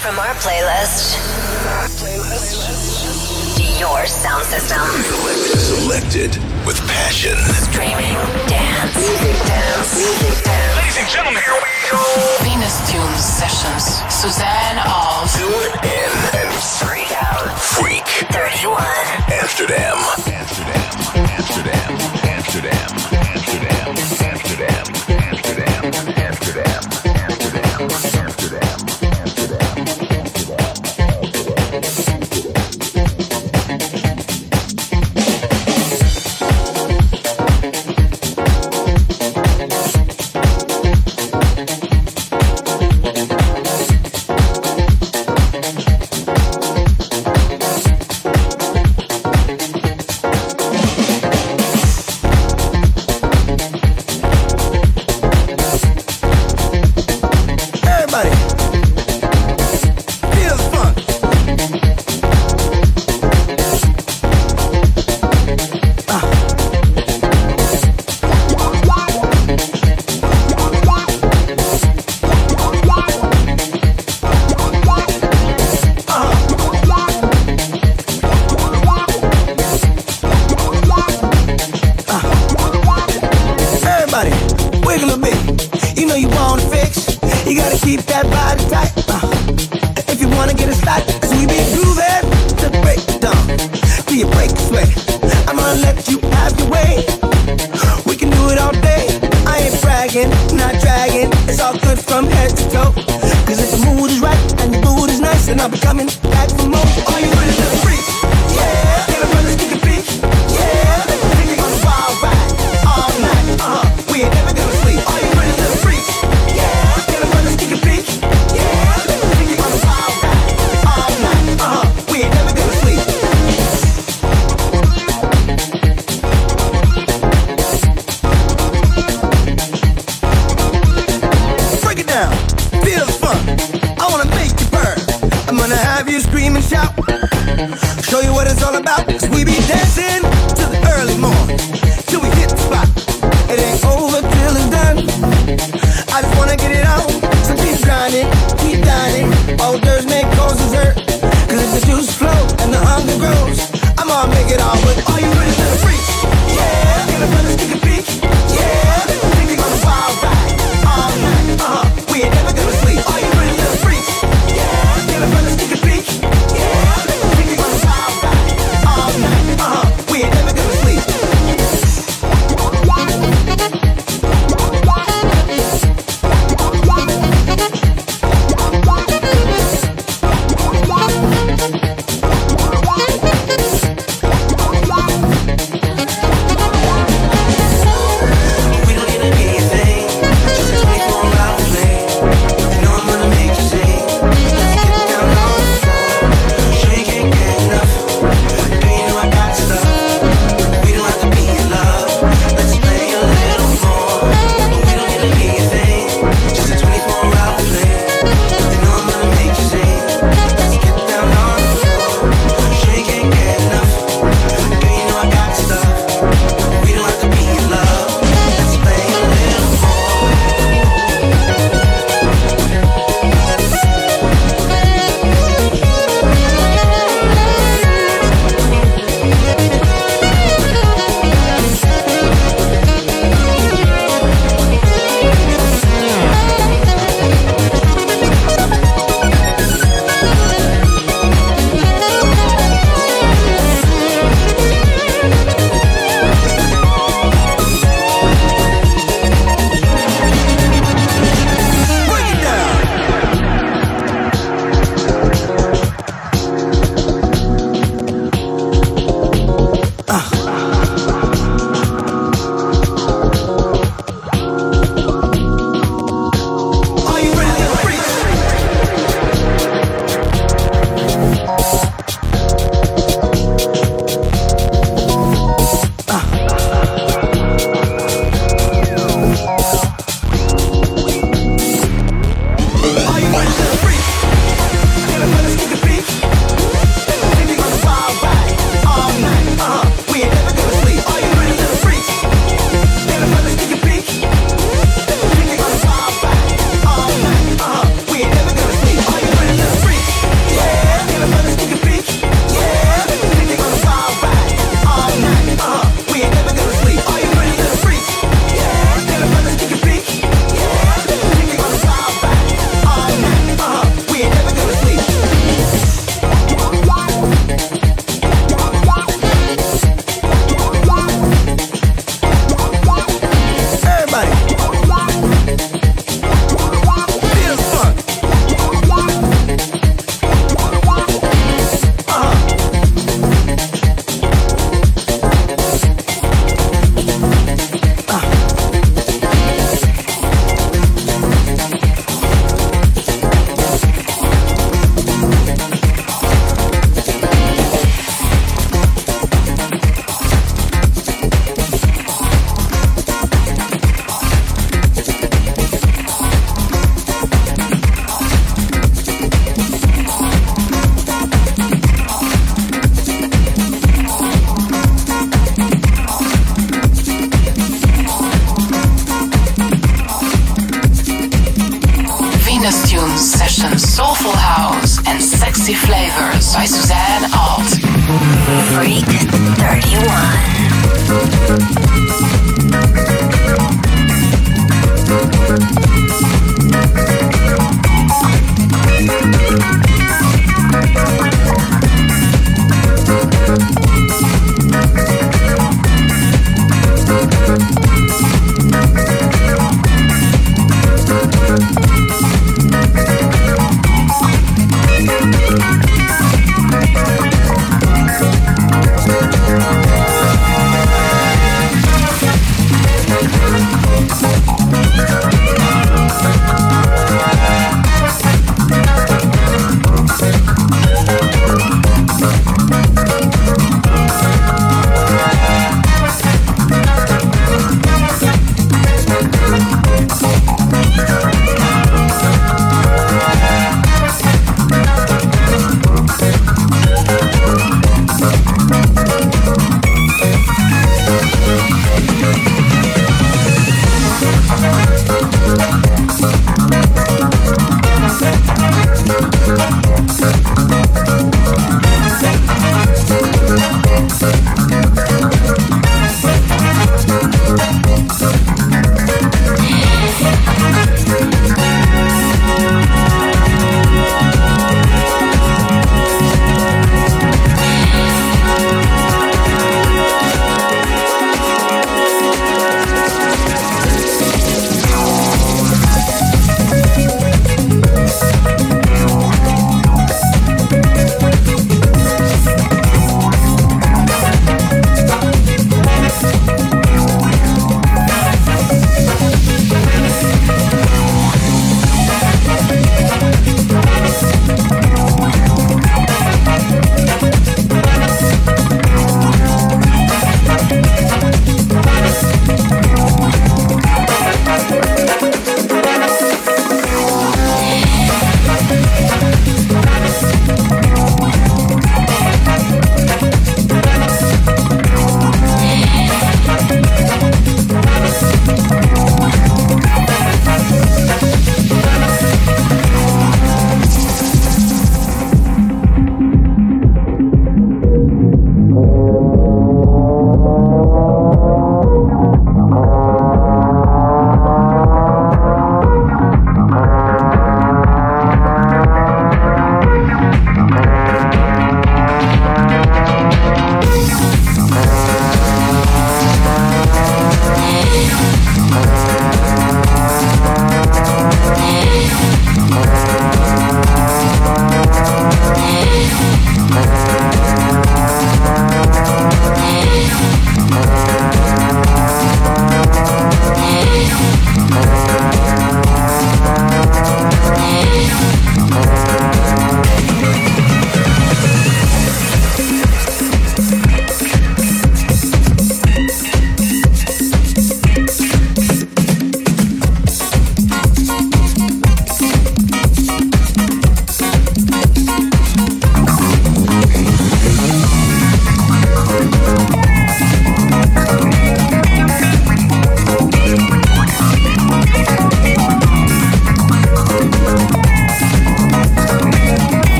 From our playlist, playlist. your sound system. Selected, selected with passion. Streaming, dance, music, dance, music, dance. Ladies and gentlemen, here we go. Venus Tune Sessions. Suzanne of Tune in and freak out. Freak. 31. Amsterdam. Amsterdam. Amsterdam.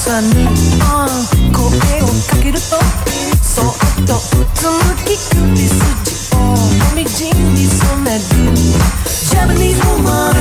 さに、声をかけるとそっとつむき首筋をもみじんに染める。ジャパニーズ・ウォし